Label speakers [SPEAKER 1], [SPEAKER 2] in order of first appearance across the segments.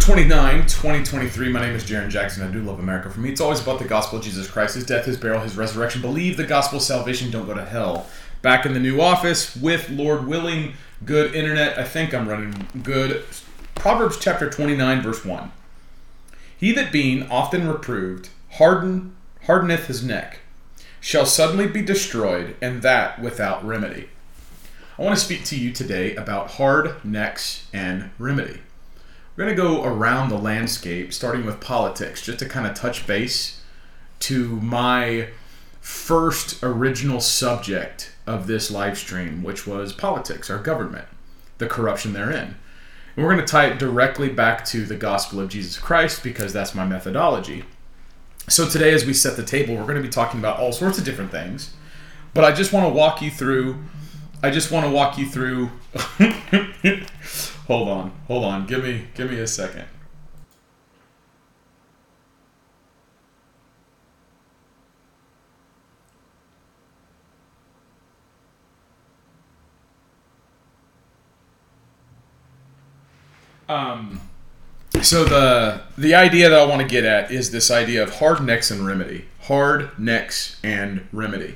[SPEAKER 1] 29, 2023. My name is Jarrin Jackson. I do love America. For me, it's always about the gospel of Jesus Christ, his death, his burial, his resurrection. Believe the gospel of salvation, don't go to hell. Back in the new office with Lord willing, good internet. I think I'm running good. Proverbs chapter 29, verse 1. He that being often reproved, harden, hardeneth his neck, shall suddenly be destroyed, and that without remedy. I want to speak to you today about hard necks and remedy. We're going to go around the landscape, starting with politics, just to kind of touch base to my first original subject of this live stream, which was politics, our government, the corruption therein. And we're going to tie it directly back to the gospel of Jesus Christ because that's my methodology. So today, as we set the table, we're going to be talking about all sorts of different things. But I just want to walk you through. I just want to walk you through Hold on, hold on. Give me, give me a second. Um, so the the idea that I want to get at is this idea of hard necks and remedy. Hard necks and remedy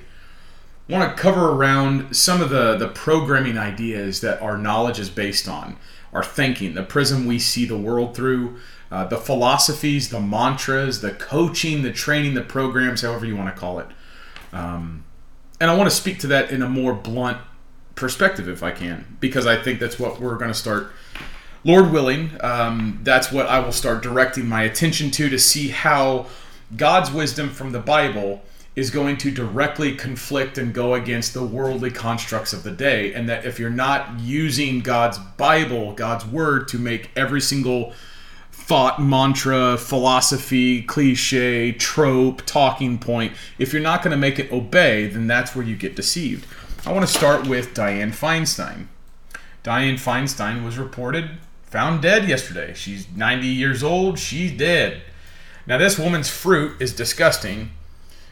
[SPEAKER 1] want to cover around some of the, the programming ideas that our knowledge is based on, our thinking, the prism we see the world through, uh, the philosophies, the mantras, the coaching, the training, the programs, however you want to call it. Um, and I want to speak to that in a more blunt perspective, if I can, because I think that's what we're going to start. Lord willing, um, that's what I will start directing my attention to to see how God's wisdom from the Bible is going to directly conflict and go against the worldly constructs of the day. And that if you're not using God's Bible, God's Word, to make every single thought, mantra, philosophy, cliche, trope, talking point, if you're not going to make it obey, then that's where you get deceived. I want to start with Dianne Feinstein. Dianne Feinstein was reported found dead yesterday. She's 90 years old. She's dead. Now, this woman's fruit is disgusting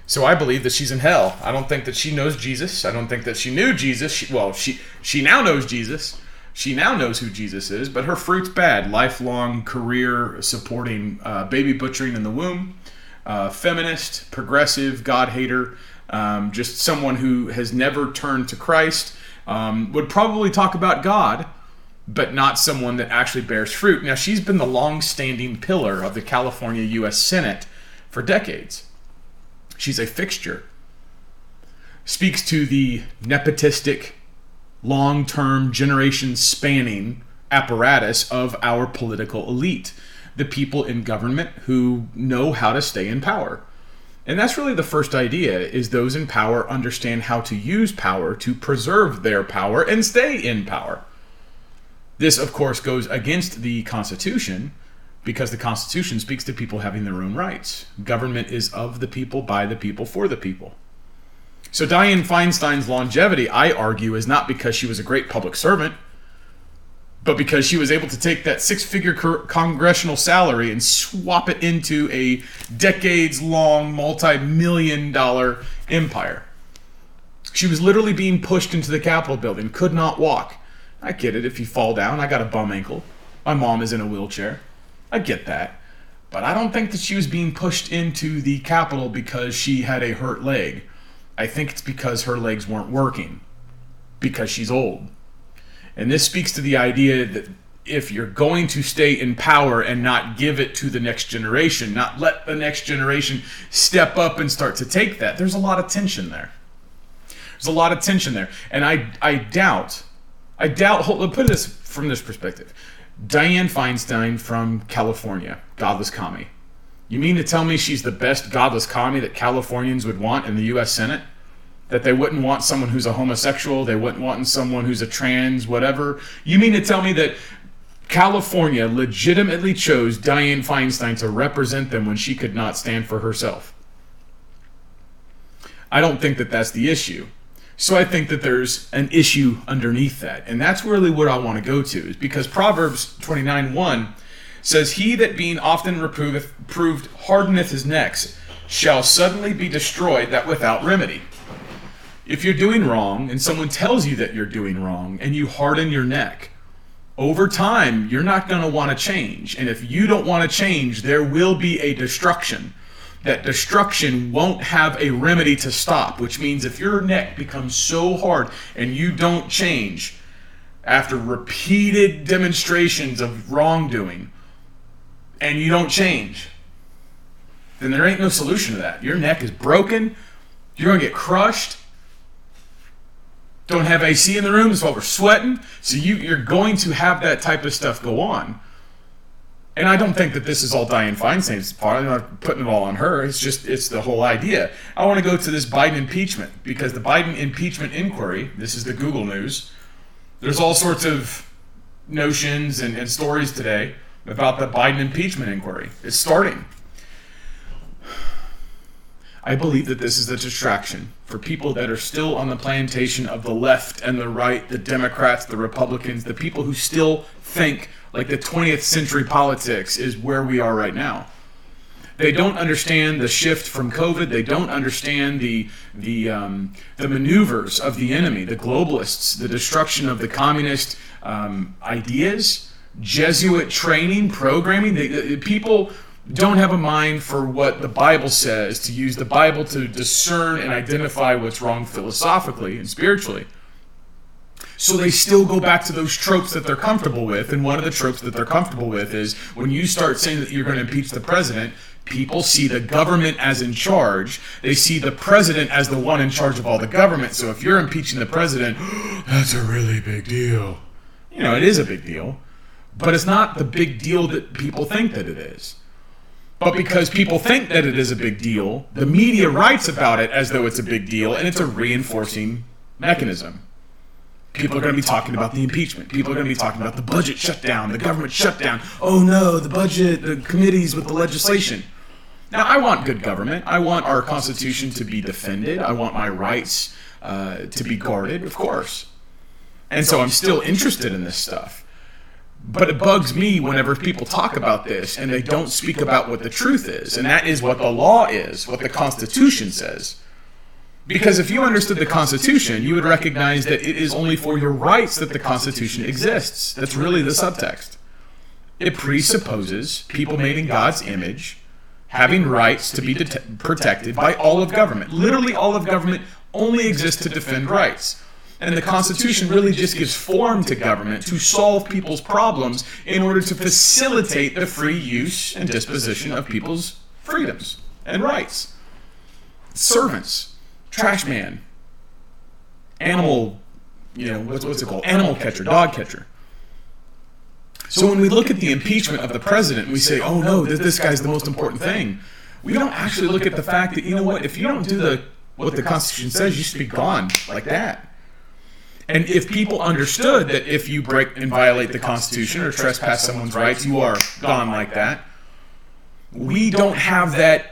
[SPEAKER 1] so I believe that she's in hell. I don't think that she knows Jesus. I don't think that she knew Jesus. She, well, she she now knows Jesus. She now knows who Jesus is, but her fruit's bad. Lifelong career supporting uh, baby butchering in the womb, uh, feminist, progressive, God hater, um, just someone who has never turned to Christ. Um, would probably talk about God, but not someone that actually bears fruit. Now, she's been the long standing pillar of the California U.S. Senate for decades. She's a fixture. Speaks to the nepotistic, long term, generation spanning apparatus of our political elite, the people in government who know how to stay in power. And that's really the first idea is those in power understand how to use power to preserve their power and stay in power. This of course goes against the constitution because the Constitution speaks to people having their own rights. Government is of the people, by the people, for the people. So Dianne Feinstein's longevity, I argue, is not because she was a great public servant, but because she was able to take that six figure congressional salary and swap it into a decades long, multi million dollar empire. She was literally being pushed into the Capitol building, could not walk. I get it if you fall down. I got a bum ankle. My mom is in a wheelchair. I get that. But I don't think that she was being pushed into the Capitol because she had a hurt leg. I think it's because her legs weren't working, because she's old. And this speaks to the idea that if you're going to stay in power and not give it to the next generation, not let the next generation step up and start to take that, there's a lot of tension there. There's a lot of tension there. And I, I doubt, I doubt, hold, put this from this perspective. Dianne Feinstein from California, godless commie. You mean to tell me she's the best godless commie that Californians would want in the U.S. Senate? That they wouldn't want someone who's a homosexual, they wouldn't want someone who's a trans, whatever? You mean to tell me that California legitimately chose Dianne Feinstein to represent them when she could not stand for herself. I don't think that that's the issue. So I think that there's an issue underneath that. And that's really what I want to go to, is because Proverbs 29 1 says, He that being often reproved, proved hardeneth his necks shall suddenly be destroyed that without remedy. If you're doing wrong and someone tells you that you're doing wrong and you harden your neck, over time you're not going to want to change. And if you don't want to change, there will be a destruction. That destruction won't have a remedy to stop, which means if your neck becomes so hard and you don't change after repeated demonstrations of wrongdoing and you don't change, then there ain't no solution to that. Your neck is broken, you're going to get crushed don't have AC in the room, so we're sweating. So you, you're going to have that type of stuff go on. And I don't think that this is all Dianne Feinstein's part. I'm not putting it all on her. It's just it's the whole idea. I want to go to this Biden impeachment because the Biden impeachment inquiry. This is the Google news. There's all sorts of notions and, and stories today about the Biden impeachment inquiry. It's starting. I believe that this is a distraction for people that are still on the plantation of the left and the right, the Democrats, the Republicans, the people who still think like the 20th century politics is where we are right now. They don't understand the shift from COVID. They don't understand the the um, the maneuvers of the enemy, the globalists, the destruction of the communist um, ideas, Jesuit training, programming. They, the, people don't have a mind for what the Bible says, to use the Bible to discern and identify what's wrong philosophically and spiritually. So they still go back to those tropes that they're comfortable with. And one of the tropes that they're comfortable with is when you start saying that you're going to impeach the president, people see the government as in charge. They see the president as the one in charge of all the government. So if you're impeaching the president, that's a really big deal. You know, it is a big deal. But it's not the big deal that people think that it is. But because people think that it is a big deal, the media writes about it as though it's a big deal, and it's a reinforcing mechanism. People are going to be talking about the impeachment. People are going to be talking about the budget shutdown, the government shutdown. Oh no, the budget, the committees with the legislation. Now, I want good government. I want our Constitution to be defended. I want my rights uh, to be guarded, of course. And so I'm still interested in this stuff. But it bugs me whenever people talk about this and they don't speak about what the truth is, and that is what the law is, what the Constitution says. Because if you understood the Constitution, you would recognize that it is only for your rights that the Constitution exists. That's really the subtext. It presupposes people made in God's image having rights to be det- protected by all of government. Literally, all of government only exists to defend rights. And the Constitution really just gives form to government to solve people's problems in order to facilitate the free use and disposition of people's freedoms and rights. Servants, trash man, animal, you know, what's, what's it called? Animal catcher, dog catcher. So when we look at the impeachment of the president, we say, oh no, this, this guy's the most important thing. We don't actually look at the fact that, you know what, if you don't do the what the Constitution says, you should be gone like that. And if people understood that if you break and violate the Constitution or trespass someone's rights, you are gone like that, we don't have that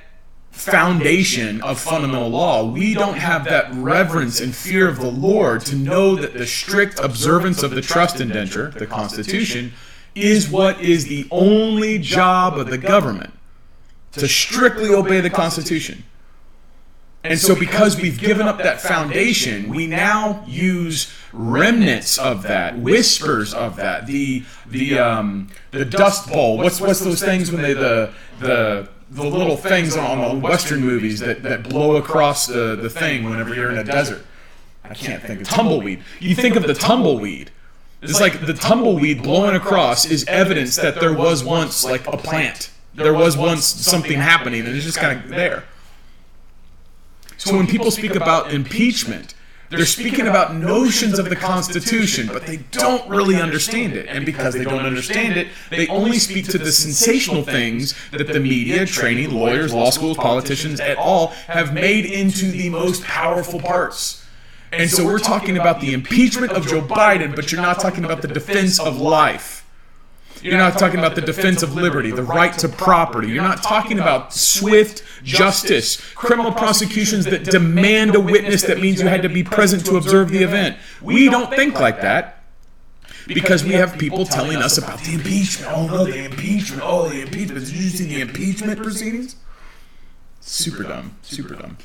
[SPEAKER 1] foundation of fundamental law. We don't have that reverence and fear of the Lord to know that the strict observance of the trust indenture, the Constitution, is what is the only job of the government to strictly obey the Constitution. And so, because we've given up that foundation, we now use remnants of that, whispers of that, the the um, the dust bowl. What's what's those things when they the the the little things on the Western movies that, that blow across the, the thing whenever you're in a desert? I can't think of tumbleweed. You think of the tumbleweed. It's like the tumbleweed blowing across is evidence that there was once like a plant. There was once something happening, and it's just kind of there. So when people speak about impeachment, they're speaking about notions of the Constitution, but they don't really understand it. And because they don't understand it, they only speak to the sensational things that the media, training, lawyers, law schools, politicians, et al. have made into the most powerful parts. And so we're talking about the impeachment of Joe Biden, but you're not talking about the defense of life. You're not talking about the defense of liberty, the right to property. You're not talking about swift justice, criminal prosecutions that demand a witness that means you had to be present to observe the event. We don't think like that because we have people telling us about the impeachment. Oh no, the impeachment. Oh, the impeachment. Did you see the impeachment proceedings? Super dumb. Super dumb.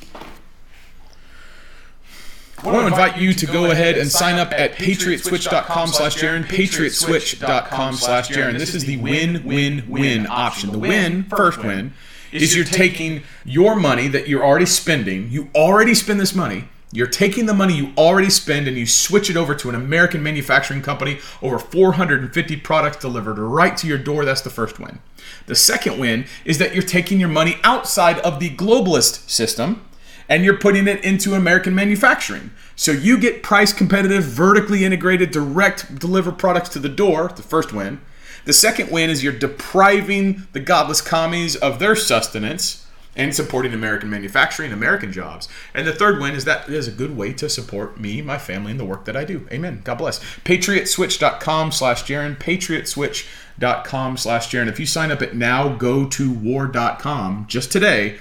[SPEAKER 1] I want to invite you to go ahead and sign up at patriotswitch.com slash Jarrin, patriotswitch.com slash Jarrin. This is the win-win-win option. The win, first win, is you're taking your money that you're already spending. You already spend this money. You're taking the money you already spend and you switch it over to an American manufacturing company, over 450 products delivered right to your door. That's the first win. The second win is that you're taking your money outside of the globalist system and you're putting it into American manufacturing. So you get price competitive, vertically integrated, direct deliver products to the door, the first win. The second win is you're depriving the godless commies of their sustenance and supporting American manufacturing, American jobs. And the third win is that is a good way to support me, my family, and the work that I do. Amen. God bless. Patriotswitch.com slash Jarrin, patriotswitch.com slash Jarrin. If you sign up at nowgotowar.com just today,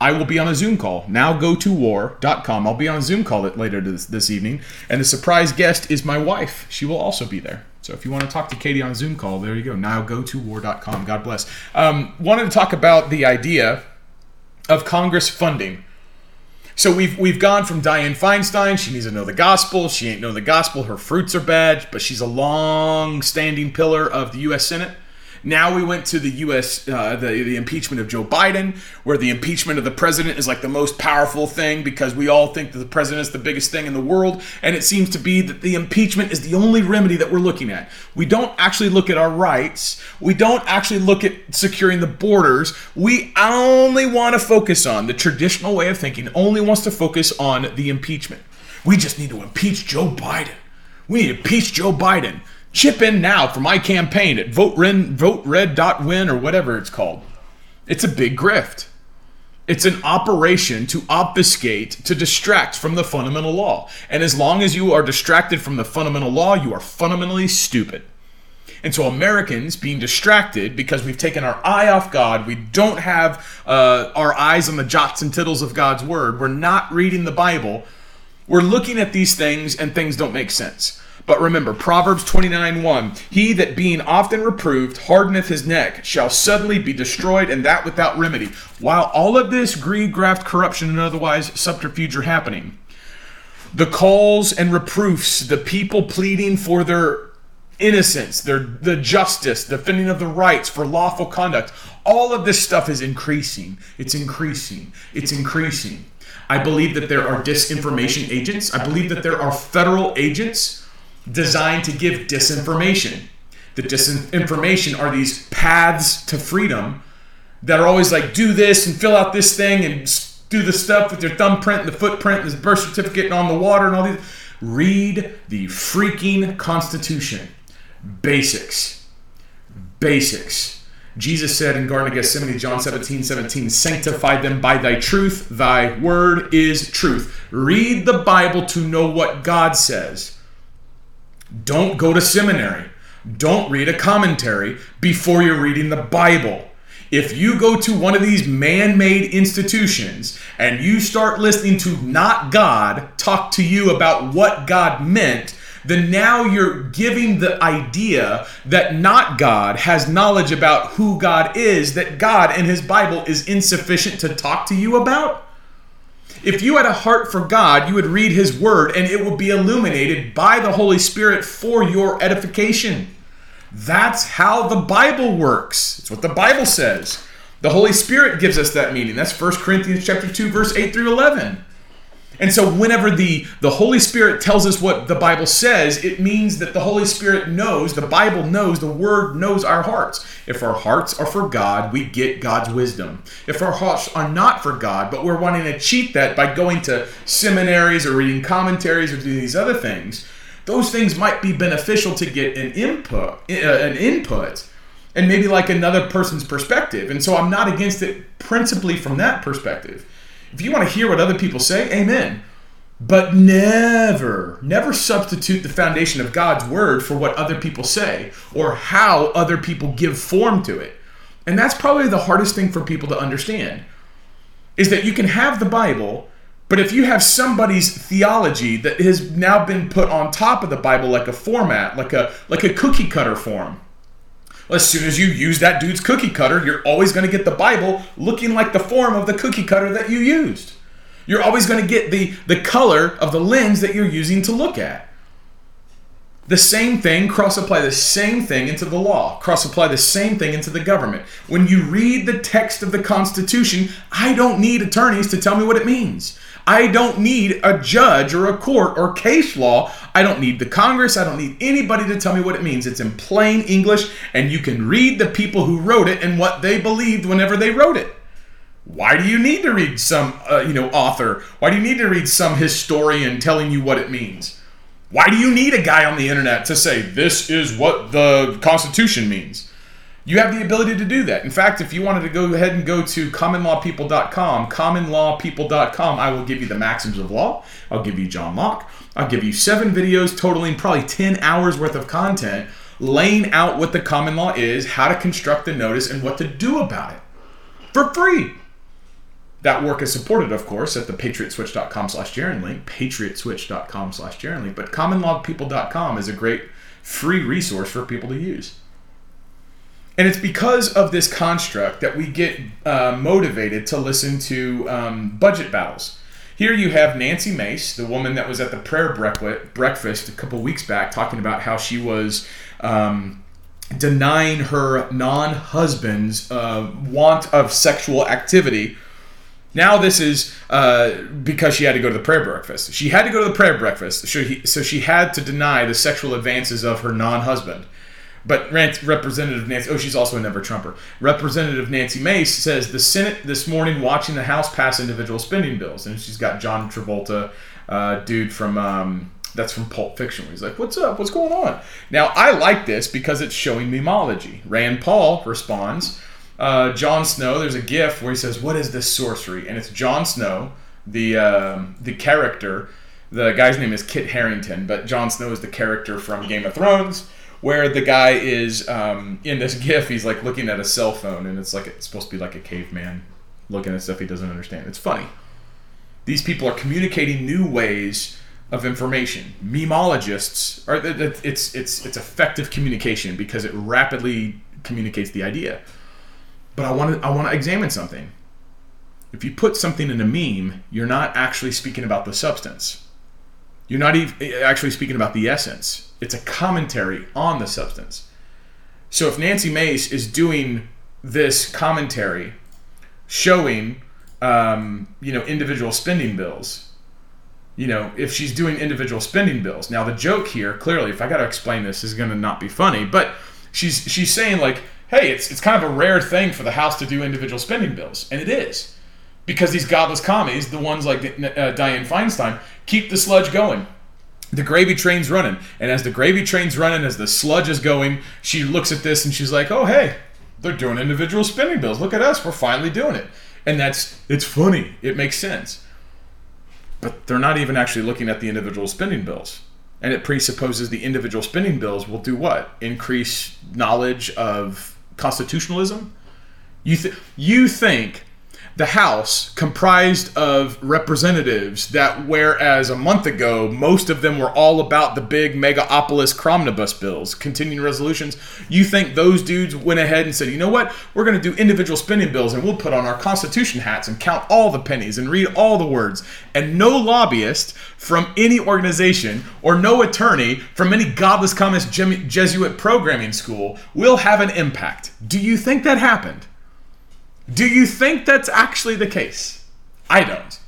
[SPEAKER 1] I will be on a Zoom call. Now go to war.com. I'll be on a Zoom call later this, this evening. And the surprise guest is my wife. She will also be there. So if you want to talk to Katie on Zoom call, there you go. Now go to war.com. God bless. Um, wanted to talk about the idea of Congress funding. So we've we've gone from Dianne Feinstein. She needs to know the gospel. She ain't know the gospel. Her fruits are bad, but she's a long-standing pillar of the U.S. Senate. Now we went to the U.S. Uh, the the impeachment of Joe Biden, where the impeachment of the president is like the most powerful thing because we all think that the president is the biggest thing in the world, and it seems to be that the impeachment is the only remedy that we're looking at. We don't actually look at our rights. We don't actually look at securing the borders. We only want to focus on the traditional way of thinking. Only wants to focus on the impeachment. We just need to impeach Joe Biden. We need to impeach Joe Biden. Chip in now for my campaign at votered, votered.win or whatever it's called. It's a big grift. It's an operation to obfuscate, to distract from the fundamental law. And as long as you are distracted from the fundamental law, you are fundamentally stupid. And so, Americans being distracted because we've taken our eye off God, we don't have uh, our eyes on the jots and tittles of God's word, we're not reading the Bible, we're looking at these things and things don't make sense. But remember, Proverbs 29 1 He that being often reproved hardeneth his neck shall suddenly be destroyed, and that without remedy. While all of this greed, graft, corruption, and otherwise subterfuge are happening, the calls and reproofs, the people pleading for their innocence, their the justice, defending of the rights for lawful conduct, all of this stuff is increasing. It's increasing. It's increasing. I believe that there are disinformation agents. I believe that there are federal agents designed to give disinformation. The disinformation are these paths to freedom that are always like, do this and fill out this thing and do the stuff with your thumbprint and the footprint and the birth certificate and on the water and all these. Read the freaking Constitution. Basics. Basics. Jesus said in Garden of Gethsemane, John 17, 17, sanctify them by thy truth. Thy word is truth. Read the Bible to know what God says. Don't go to seminary. Don't read a commentary before you're reading the Bible. If you go to one of these man made institutions and you start listening to not God talk to you about what God meant, then now you're giving the idea that not God has knowledge about who God is, that God in His Bible is insufficient to talk to you about. If you had a heart for God, you would read His Word and it would be illuminated by the Holy Spirit for your edification. That's how the Bible works. It's what the Bible says. The Holy Spirit gives us that meaning. That's 1 Corinthians chapter 2 verse 8 through 11. And so whenever the, the Holy Spirit tells us what the Bible says, it means that the Holy Spirit knows, the Bible knows, the Word knows our hearts. If our hearts are for God, we get God's wisdom. If our hearts are not for God, but we're wanting to cheat that by going to seminaries or reading commentaries or doing these other things, those things might be beneficial to get an input, uh, an input, and maybe like another person's perspective. And so I'm not against it principally from that perspective. If you want to hear what other people say, amen. but never, never substitute the foundation of God's word for what other people say or how other people give form to it. And that's probably the hardest thing for people to understand is that you can have the Bible, but if you have somebody's theology that has now been put on top of the Bible like a format, like a like a cookie cutter form, as soon as you use that dude's cookie cutter, you're always going to get the Bible looking like the form of the cookie cutter that you used. You're always going to get the, the color of the lens that you're using to look at. The same thing, cross apply the same thing into the law, cross apply the same thing into the government. When you read the text of the Constitution, I don't need attorneys to tell me what it means. I don't need a judge or a court or case law. I don't need the Congress. I don't need anybody to tell me what it means. It's in plain English, and you can read the people who wrote it and what they believed whenever they wrote it. Why do you need to read some, uh, you know, author? Why do you need to read some historian telling you what it means? Why do you need a guy on the internet to say this is what the Constitution means? You have the ability to do that. In fact, if you wanted to go ahead and go to commonlawpeople.com, commonlawpeople.com, I will give you the maxims of law. I'll give you John Locke. I'll give you seven videos totaling probably 10 hours worth of content laying out what the common law is, how to construct the notice, and what to do about it for free. That work is supported, of course, at the patriotswitch.com slash Jarrin link, patriotswitch.com slash Jarrin link, but commonlawpeople.com is a great free resource for people to use. And it's because of this construct that we get uh, motivated to listen to um, budget battles. Here you have Nancy Mace, the woman that was at the prayer breakfast a couple weeks back, talking about how she was um, denying her non husband's uh, want of sexual activity now this is uh, because she had to go to the prayer breakfast. She had to go to the prayer breakfast, so, he, so she had to deny the sexual advances of her non-husband. But Representative Nancy, oh, she's also a never Trumper. Representative Nancy Mace says the Senate this morning watching the House pass individual spending bills, and she's got John Travolta, uh, dude from um, that's from Pulp Fiction. He's like, "What's up? What's going on?" Now I like this because it's showing memology. Rand Paul responds uh, Jon Snow, there's a GIF where he says, "What is this sorcery?" And it's Jon Snow, the uh, the character. The guy's name is Kit Harington, but Jon Snow is the character from Game of Thrones, where the guy is um, in this GIF. He's like looking at a cell phone, and it's like it's supposed to be like a caveman looking at stuff he doesn't understand. It's funny. These people are communicating new ways of information. Memologists are it's it's it's effective communication because it rapidly communicates the idea. But I want to I want to examine something. If you put something in a meme, you're not actually speaking about the substance. You're not even actually speaking about the essence. It's a commentary on the substance. So if Nancy Mace is doing this commentary showing um, you know individual spending bills you know if she's doing individual spending bills now the joke here clearly if i got to explain this is going to not be funny but she's she's saying like hey, it's, it's kind of a rare thing for the House to do individual spending bills. And it is. Because these godless commies, the ones like uh, Dianne Feinstein, keep the sludge going. The gravy train's running. And as the gravy train's running, as the sludge is going, she looks at this and she's like, oh, hey, they're doing individual spending bills. Look at us. We're finally doing it. And that's, it's funny. It makes sense. But they're not even actually looking at the individual spending bills and it presupposes the individual spending bills will do what? Increase knowledge of constitutionalism? You th- you think the House comprised of representatives that, whereas a month ago, most of them were all about the big megaopolis cromnibus bills, continuing resolutions, you think those dudes went ahead and said, you know what, we're going to do individual spending bills and we'll put on our Constitution hats and count all the pennies and read all the words. And no lobbyist from any organization or no attorney from any godless communist Jesuit programming school will have an impact. Do you think that happened? Do you think that's actually the case? I don't.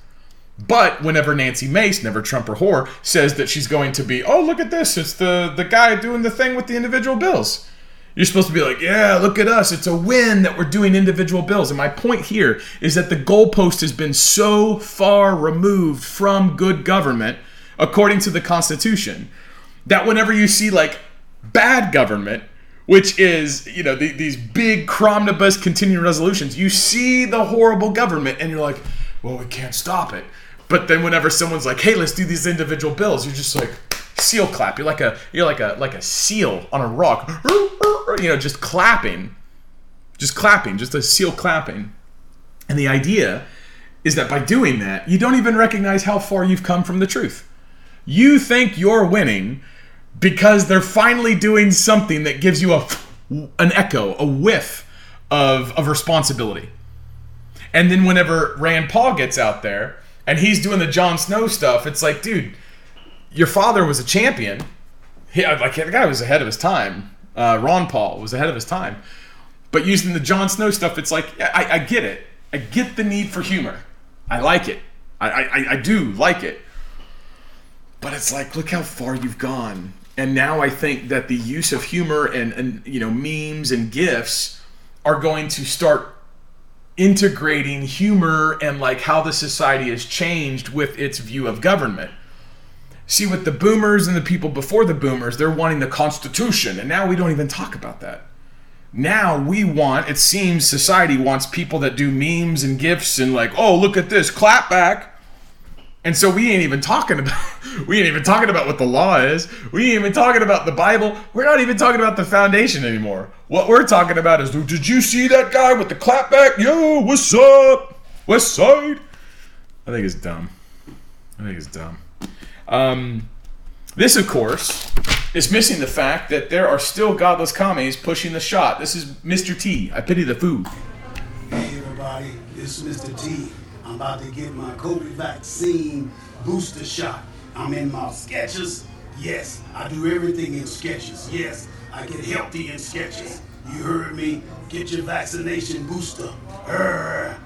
[SPEAKER 1] But whenever Nancy Mace, never Trump or whore, says that she's going to be, oh, look at this, it's the, the guy doing the thing with the individual bills. You're supposed to be like, yeah, look at us. It's a win that we're doing individual bills. And my point here is that the goalpost has been so far removed from good government, according to the Constitution, that whenever you see like bad government, which is you know the, these big cromnibus continuing resolutions. You see the horrible government, and you're like, well, we can't stop it. But then whenever someone's like, "Hey, let's do these individual bills," you're just like seal clap. You're like a you're like a like a seal on a rock. You know, just clapping. Just clapping, just a seal clapping. And the idea is that by doing that, you don't even recognize how far you've come from the truth. You think you're winning because they're finally doing something that gives you a an echo, a whiff of, of responsibility. And then whenever Rand Paul gets out there and he's doing the Jon Snow stuff, it's like, dude, your father was a champion. He, like the guy was ahead of his time. Uh, Ron Paul was ahead of his time. But using the Jon Snow stuff, it's like I, I get it. I get the need for humor. I like it. I, I, I do like it. But it's like, look how far you've gone. And now I think that the use of humor and, and you know memes and gifs are going to start integrating humor and like how the society has changed with its view of government. See, with the boomers and the people before the boomers, they're wanting the Constitution, and now we don't even talk about that. Now we want, it seems society wants people that do memes and gifs and like, oh, look at this, clap back. And so we ain't even talking about we ain't even talking about what the law is. We ain't even talking about the Bible. We're not even talking about the foundation anymore. What we're talking about is did you see that guy with the clapback? Yo, what's up? West Side? I think it's dumb. I think it's dumb. Um, this, of course, is missing the fact that there are still godless commies pushing the shot. This is Mr. T. I pity the food.
[SPEAKER 2] Hey, everybody, this is Mr. T. I'm about to get my COVID vaccine booster shot. I'm in my Skechers. Yes, I do everything in Skechers. Yes, I get healthy in Skechers. You heard me. Get your vaccination booster. Urgh.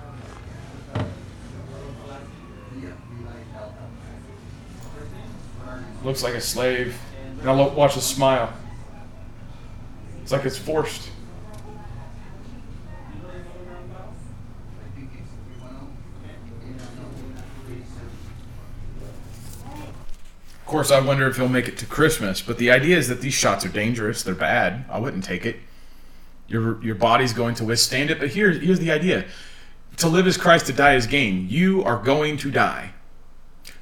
[SPEAKER 1] Looks like a slave. Now watch the smile. It's like it's forced. Of course, I wonder if he'll make it to Christmas. But the idea is that these shots are dangerous. They're bad. I wouldn't take it. Your your body's going to withstand it. But here's here's the idea: to live as Christ, to die as gain. You are going to die.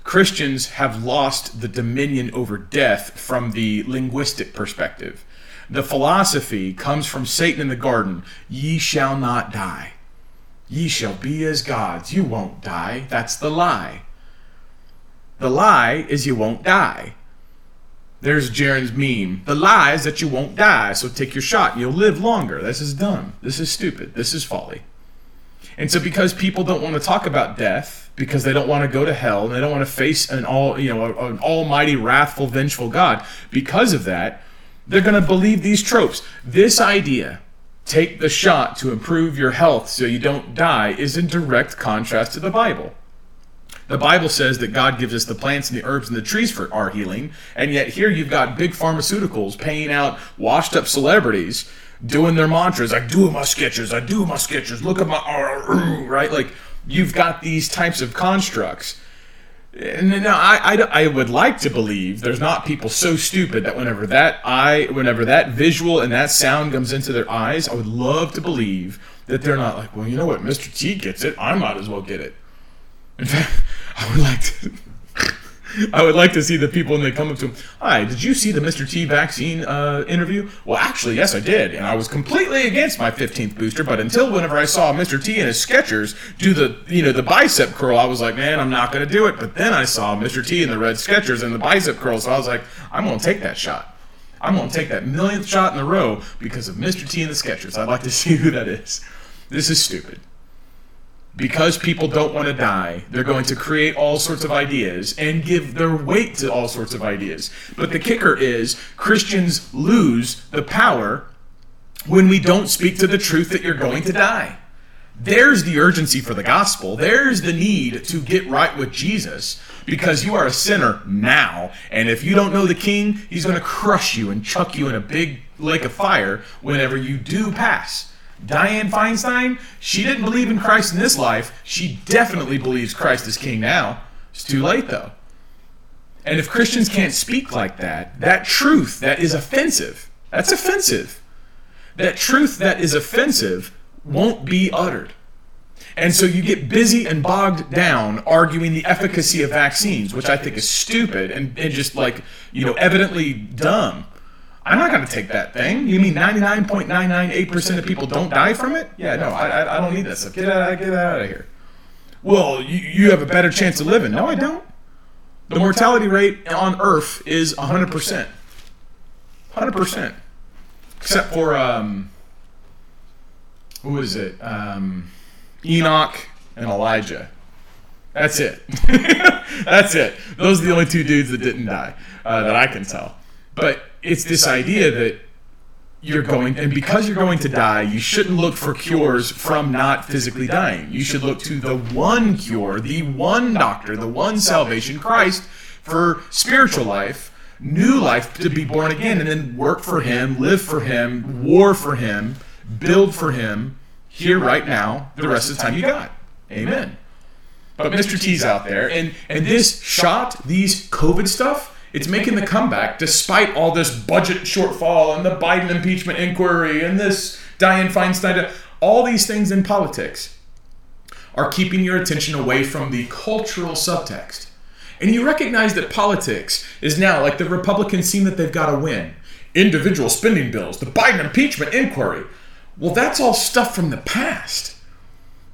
[SPEAKER 1] Christians have lost the dominion over death from the linguistic perspective. The philosophy comes from Satan in the garden: "Ye shall not die." Ye shall be as gods. You won't die. That's the lie. The lie is you won't die. There's Jarrin's meme. The lie is that you won't die, so take your shot. You'll live longer. This is dumb. This is stupid. This is folly. And so, because people don't want to talk about death, because they don't want to go to hell, and they don't want to face an all, you know, an almighty, wrathful, vengeful God, because of that, they're going to believe these tropes. This idea, take the shot to improve your health so you don't die, is in direct contrast to the Bible. The Bible says that God gives us the plants and the herbs and the trees for our healing, and yet here you've got big pharmaceuticals paying out washed up celebrities doing their mantras. I do my Skechers, I do my Skechers, look at my, right? Like you've got these types of constructs. And now I, I, I would like to believe there's not people so stupid that whenever that eye, whenever that visual and that sound comes into their eyes, I would love to believe that they're not like, well, you know what, Mr. T gets it, I might as well get it. In fact, I would like to. I would like to see the people when they come up to him. Hi, did you see the Mr. T vaccine uh, interview? Well, actually, yes, I did, and I was completely against my 15th booster. But until whenever I saw Mr. T and his Skechers do the, you know, the bicep curl, I was like, man, I'm not going to do it. But then I saw Mr. T and the red Skechers and the bicep curl, so I was like, I'm going to take that shot. I'm going to take that millionth shot in a row because of Mr. T and the Skechers. I'd like to see who that is. This is stupid because people don't want to die, they're going to create all sorts of ideas and give their weight to all sorts of ideas. But the kicker is Christians lose the power when we don't speak to the truth that you're going to die. There's the urgency for the gospel. There's the need to get right with Jesus because you are a sinner now. And if you don't know the king, he's going to crush you and chuck you in a big lake of fire whenever you do pass. Dianne Feinstein, she didn't believe in Christ in this life. She definitely believes Christ is king now. It's too late, though. And if Christians can't speak like that, that truth that is offensive, that's offensive. That truth that is offensive won't be uttered. And so you get busy and bogged down arguing the efficacy of vaccines, which I think is stupid and, and just like, you know, evidently dumb. I'm not going to take that thing. You mean 99.998% of people don't die from it? Yeah, no, I, I don't need that stuff. Get out, get out of here. Well, you, you have a better chance of living. No, I don't. The mortality rate on Earth is 100%. 100%. Except for, um, who is it? Um, Enoch and Elijah. That's it. That's it. Those are the only two dudes that didn't die uh, that I can tell. But it's this idea that you're going, and because you're going to die, you shouldn't look for cures from not physically dying. You should look to the one cure, the one doctor, the one salvation, Christ, for spiritual life, new life to be born again, and then work for Him, live for Him, war for Him, build for Him here right now the rest of the time you got. Amen. But Mr. T's out there, and and this shot, these COVID stuff, it's making the comeback despite all this budget shortfall and the Biden impeachment inquiry and this Dianne Feinstein, all these things in politics are keeping your attention away from the cultural subtext. And you recognize that politics is now like the Republicans seem that they've got to win. Individual spending bills, the Biden impeachment inquiry. Well, that's all stuff from the past.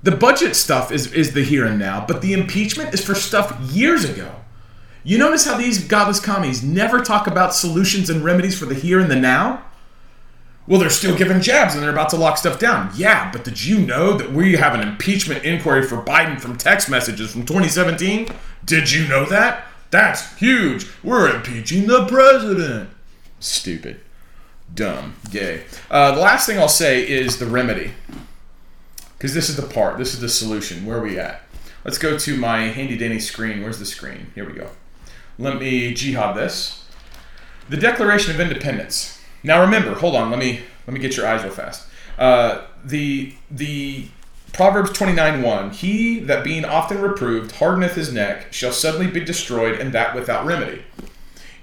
[SPEAKER 1] The budget stuff is, is the here and now, but the impeachment is for stuff years ago. You notice how these godless commies never talk about solutions and remedies for the here and the now? Well, they're still giving jabs and they're about to lock stuff down. Yeah, but did you know that we have an impeachment inquiry for Biden from text messages from 2017? Did you know that? That's huge. We're impeaching the president. Stupid dumb, gay. Uh, the last thing I'll say is the remedy, because this is the part, this is the solution. Where are we at? Let's go to my handy dandy screen. Where's the screen? Here we go. Let me jihad this. The Declaration of Independence. Now remember, hold on. Let me let me get your eyes real fast. Uh, the the Proverbs 29 1 He that being often reproved hardeneth his neck shall suddenly be destroyed, and that without remedy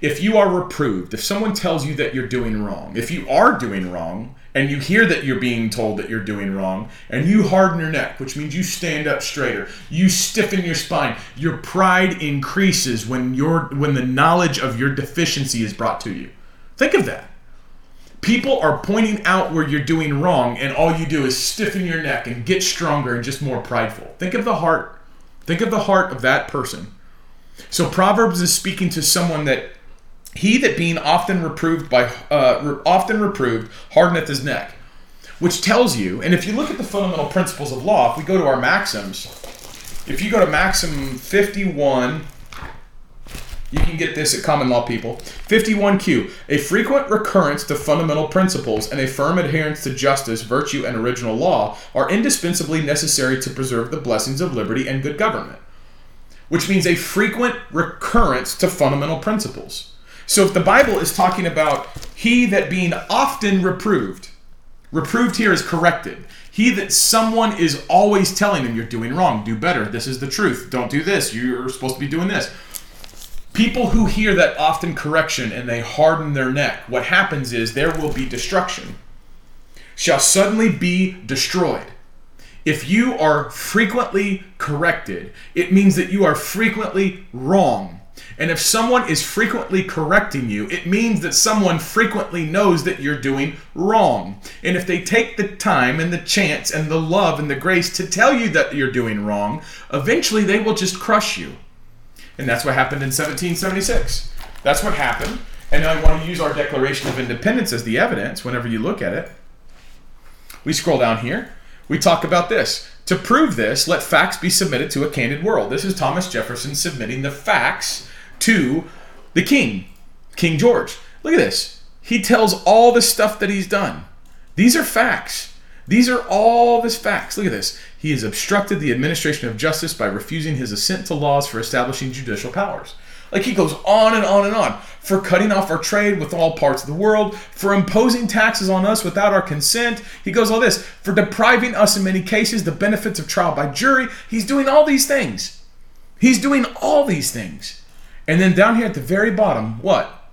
[SPEAKER 1] if you are reproved, if someone tells you that you're doing wrong, if you are doing wrong, and you hear that you're being told that you're doing wrong, and you harden your neck, which means you stand up straighter, you stiffen your spine, your pride increases when your when the knowledge of your deficiency is brought to you. Think of that. People are pointing out where you're doing wrong, and all you do is stiffen your neck and get stronger and just more prideful. Think of the heart. Think of the heart of that person. So Proverbs is speaking to someone that he that being often reproved by uh, often reproved hardeneth his neck, which tells you. And if you look at the fundamental principles of law, if we go to our maxims, if you go to maxim fifty one. You can get this at Common Law People. 51Q. A frequent recurrence to fundamental principles and a firm adherence to justice, virtue, and original law are indispensably necessary to preserve the blessings of liberty and good government. Which means a frequent recurrence to fundamental principles. So if the Bible is talking about he that being often reproved, reproved here is corrected. He that someone is always telling him you're doing wrong, do better, this is the truth, don't do this, you're supposed to be doing this. People who hear that often correction and they harden their neck, what happens is there will be destruction, shall suddenly be destroyed. If you are frequently corrected, it means that you are frequently wrong. And if someone is frequently correcting you, it means that someone frequently knows that you're doing wrong. And if they take the time and the chance and the love and the grace to tell you that you're doing wrong, eventually they will just crush you. And that's what happened in 1776. That's what happened. And I want to use our Declaration of Independence as the evidence whenever you look at it. We scroll down here. We talk about this. To prove this, let facts be submitted to a candid world. This is Thomas Jefferson submitting the facts to the king, King George. Look at this. He tells all the stuff that he's done. These are facts. These are all this facts. Look at this. He has obstructed the administration of justice by refusing his assent to laws for establishing judicial powers. Like he goes on and on and on for cutting off our trade with all parts of the world, for imposing taxes on us without our consent. He goes all this for depriving us in many cases the benefits of trial by jury. He's doing all these things. He's doing all these things. And then down here at the very bottom, what?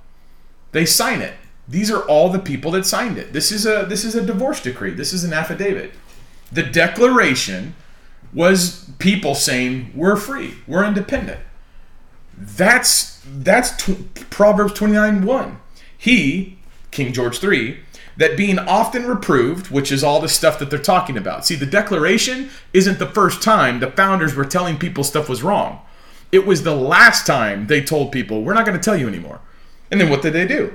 [SPEAKER 1] They sign it. These are all the people that signed it. This is a this is a divorce decree. This is an affidavit. The declaration was people saying we're free, we're independent. That's that's Proverbs 29 1. He, King George III, that being often reproved, which is all the stuff that they're talking about. See, the Declaration isn't the first time the founders were telling people stuff was wrong. It was the last time they told people, we're not going to tell you anymore. And then what did they do?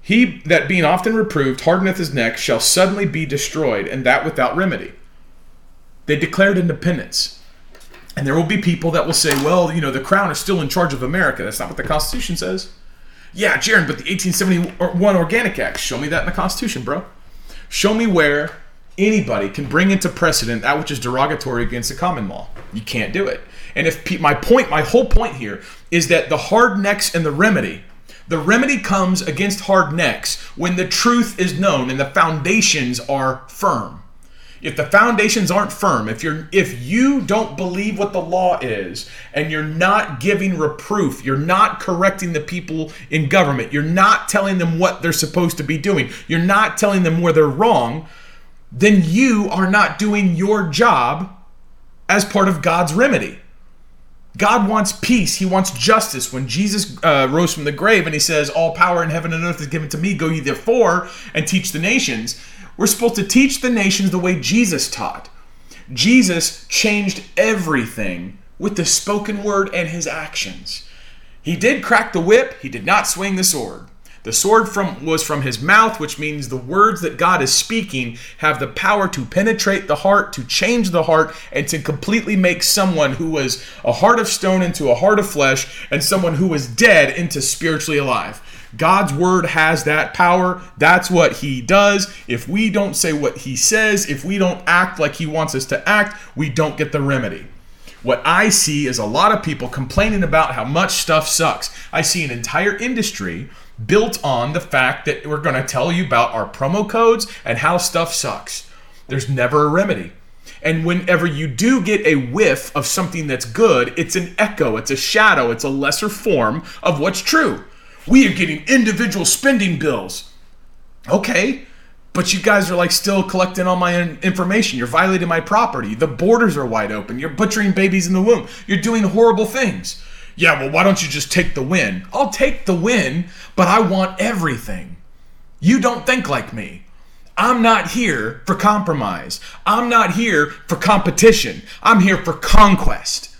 [SPEAKER 1] He that being often reproved hardeneth his neck shall suddenly be destroyed, and that without remedy. They declared independence. And there will be people that will say, well, you know, the crown is still in charge of America. That's not what the Constitution says. Yeah, Jarrin, but the 1871 Organic Act, show me that in the Constitution, bro. Show me where anybody can bring into precedent that which is derogatory against the common law. You can't do it. And if pe- my point, my whole point here is that the hard necks and the remedy, the remedy comes against hard necks when the truth is known and the foundations are firm. If the foundations aren't firm if you're if you don't believe what the law is and you're not giving reproof you're not correcting the people in government you're not telling them what they're supposed to be doing you're not telling them where they're wrong then you are not doing your job as part of God's remedy God wants peace. He wants justice. When Jesus uh, rose from the grave and he says, All power in heaven and earth is given to me, go ye therefore and teach the nations we're supposed to teach the nations the way Jesus taught. Jesus changed everything with the spoken word and his actions. He did crack the whip, he did not swing the sword. The sword from was from his mouth, which means the words that God is speaking have the power to penetrate the heart, to change the heart, and to completely make someone who was a heart of stone into a heart of flesh, and someone who was dead into spiritually alive. God's word has that power. That's what he does. If we don't say what he says, if we don't act like he wants us to act, we don't get the remedy. What I see is a lot of people complaining about how much stuff sucks. I see an entire industry built on the fact that we're going to tell you about our promo codes and how stuff sucks. There's never a remedy. And whenever you do get a whiff of something that's good, it's an echo, it's a shadow, it's a lesser form of what's true. We are getting individual spending bills. Okay, but you guys are like still collecting all my information. You're violating my property. The borders are wide open. You're butchering babies in the womb. You're doing horrible things. Yeah, well, why don't you just take the win? I'll take the win, but I want everything. You don't think like me. I'm not here for compromise. I'm not here for competition. I'm here for conquest.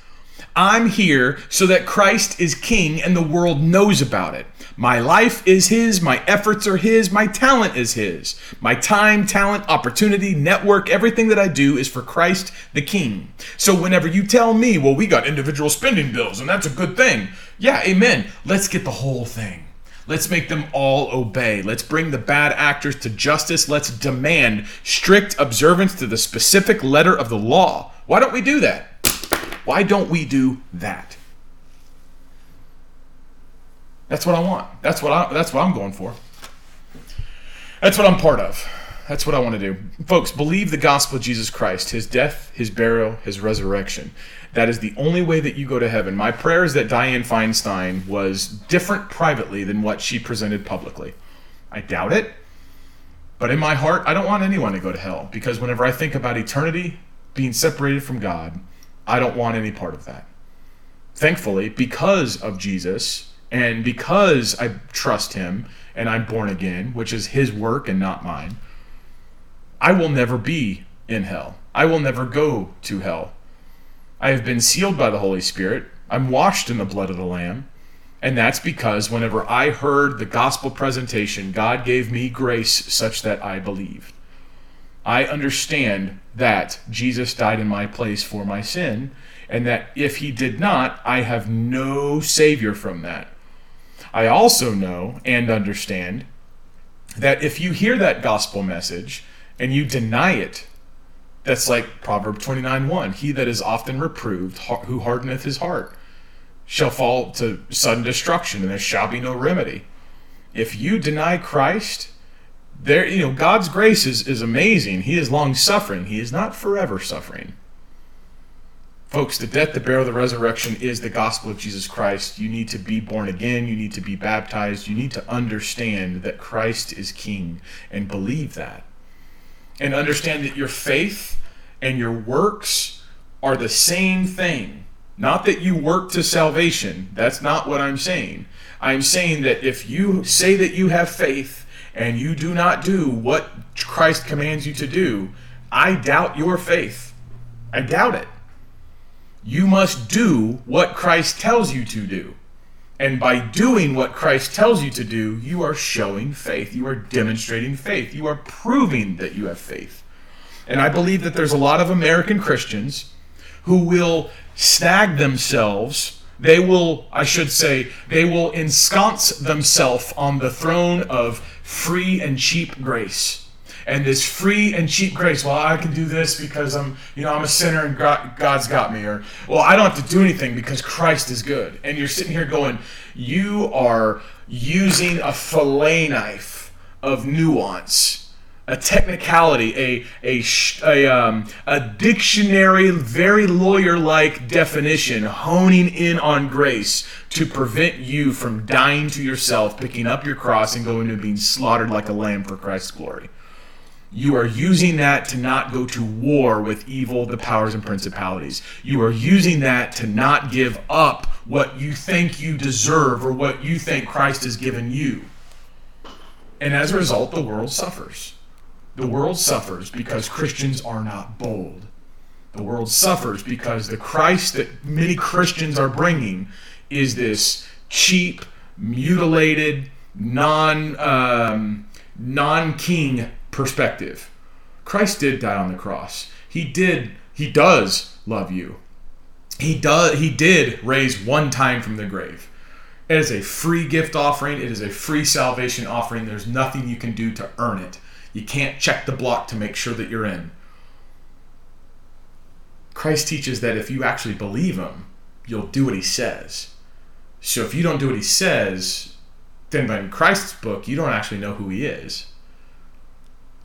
[SPEAKER 1] I'm here so that Christ is king and the world knows about it. My life is His, my efforts are His, my talent is His. My time, talent, opportunity, network, everything that I do is for Christ the King. So whenever you tell me, well, we got individual spending bills and that's a good thing, yeah, amen. Let's get the whole thing. Let's make them all obey. Let's bring the bad actors to justice. Let's demand strict observance to the specific letter of the law. Why don't we do that? Why don't we do that? That's what I want. That's what I that's what I'm going for. That's what I'm part of. That's what I want to do. Folks, believe the gospel of Jesus Christ, his death, his burial, his resurrection. That is the only way that you go to heaven. My prayer is that Dianne Feinstein was different privately than what she presented publicly. I doubt it. But in my heart, I don't want anyone to go to hell because whenever I think about eternity being separated from God, I don't want any part of that. Thankfully, because of Jesus, and because I trust him and I'm born again, which is his work and not mine, I will never be in hell. I will never go to hell. I have been sealed by the Holy Spirit. I'm washed in the blood of the Lamb. And that's because whenever I heard the gospel presentation, God gave me grace such that I believed. I understand that Jesus died in my place for my sin, and that if he did not, I have no Savior from that. I also know and understand that if you hear that gospel message and you deny it, that's like Proverb 29 1. He that is often reproved, who hardeneth his heart, shall fall to sudden destruction, and there shall be no remedy. If you deny Christ, there you know God's grace is, is amazing. He is long suffering. He is not forever suffering. Folks, the death, the burial, the resurrection is the gospel of Jesus Christ. You need to be born again. You need to be baptized. You need to understand that Christ is King and believe that. And understand that your faith and your works are the same thing. Not that you work to salvation. That's not what I'm saying. I'm saying that if you say that you have faith and you do not do what Christ commands you to do, I doubt your faith. I doubt it. You must do what Christ tells you to do. And by doing what Christ tells you to do, you are showing faith. You are demonstrating faith. You are proving that you have faith. And I believe that there's a lot of American Christians who will snag themselves. They will, I should say, they will ensconce themselves on the throne of free and cheap grace. And this free and cheap grace, well, I can do this because I'm, you know, I'm a sinner and God's got me. Or, well, I don't have to do anything because Christ is good. And you're sitting here going, you are using a fillet knife of nuance a technicality, a a a, um, a dictionary, very lawyer-like definition, honing in on grace to prevent you from dying to yourself, picking up your cross, and going to being slaughtered like a lamb for Christ's glory. You are using that to not go to war with evil, the powers and principalities. You are using that to not give up what you think you deserve or what you think Christ has given you. And as a result, the world suffers. The world suffers because Christians are not bold. The world suffers because the Christ that many Christians are bringing is this cheap, mutilated, non um, non king perspective. Christ did die on the cross. He did. He does love you. He does. He did raise one time from the grave. It is a free gift offering. It is a free salvation offering. There's nothing you can do to earn it. You can't check the block to make sure that you're in. Christ teaches that if you actually believe him, you'll do what he says. So if you don't do what he says, then in Christ's book, you don't actually know who he is.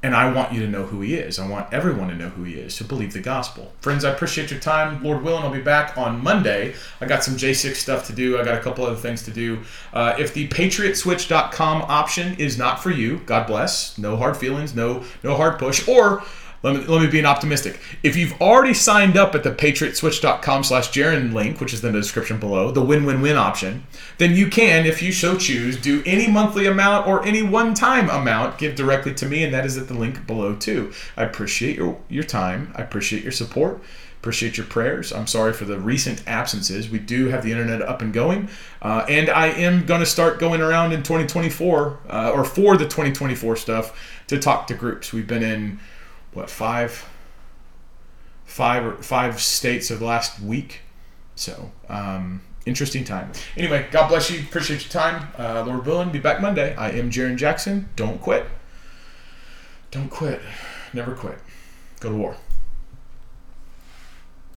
[SPEAKER 1] And I want you to know who he is. I want everyone to know who he is, to believe the gospel. Friends, I appreciate your time. Lord willing, I'll be back on Monday. I got some J6 stuff to do. I got a couple other things to do. Uh, if the patriotswitch.com option is not for you, God bless. No hard feelings, no no hard push. Or let me, let me be an optimistic. If you've already signed up at the patriotswitch.com slash Jarrin link, which is in the description below, the win-win-win option, then you can, if you so choose, do any monthly amount or any one-time amount, give directly to me, and that is at the link below too. I appreciate your, your time. I appreciate your support. Appreciate your prayers. I'm sorry for the recent absences. We do have the internet up and going, uh, and I am going to start going around in 2024 uh, or for the 2024 stuff to talk to groups. We've been in what five five five states of last week. So um, interesting time. Anyway, God bless you. Appreciate your time. Uh, Lord willing, be back Monday. I am Jarrin Jackson. Don't quit. Don't quit. Never quit. Go to war.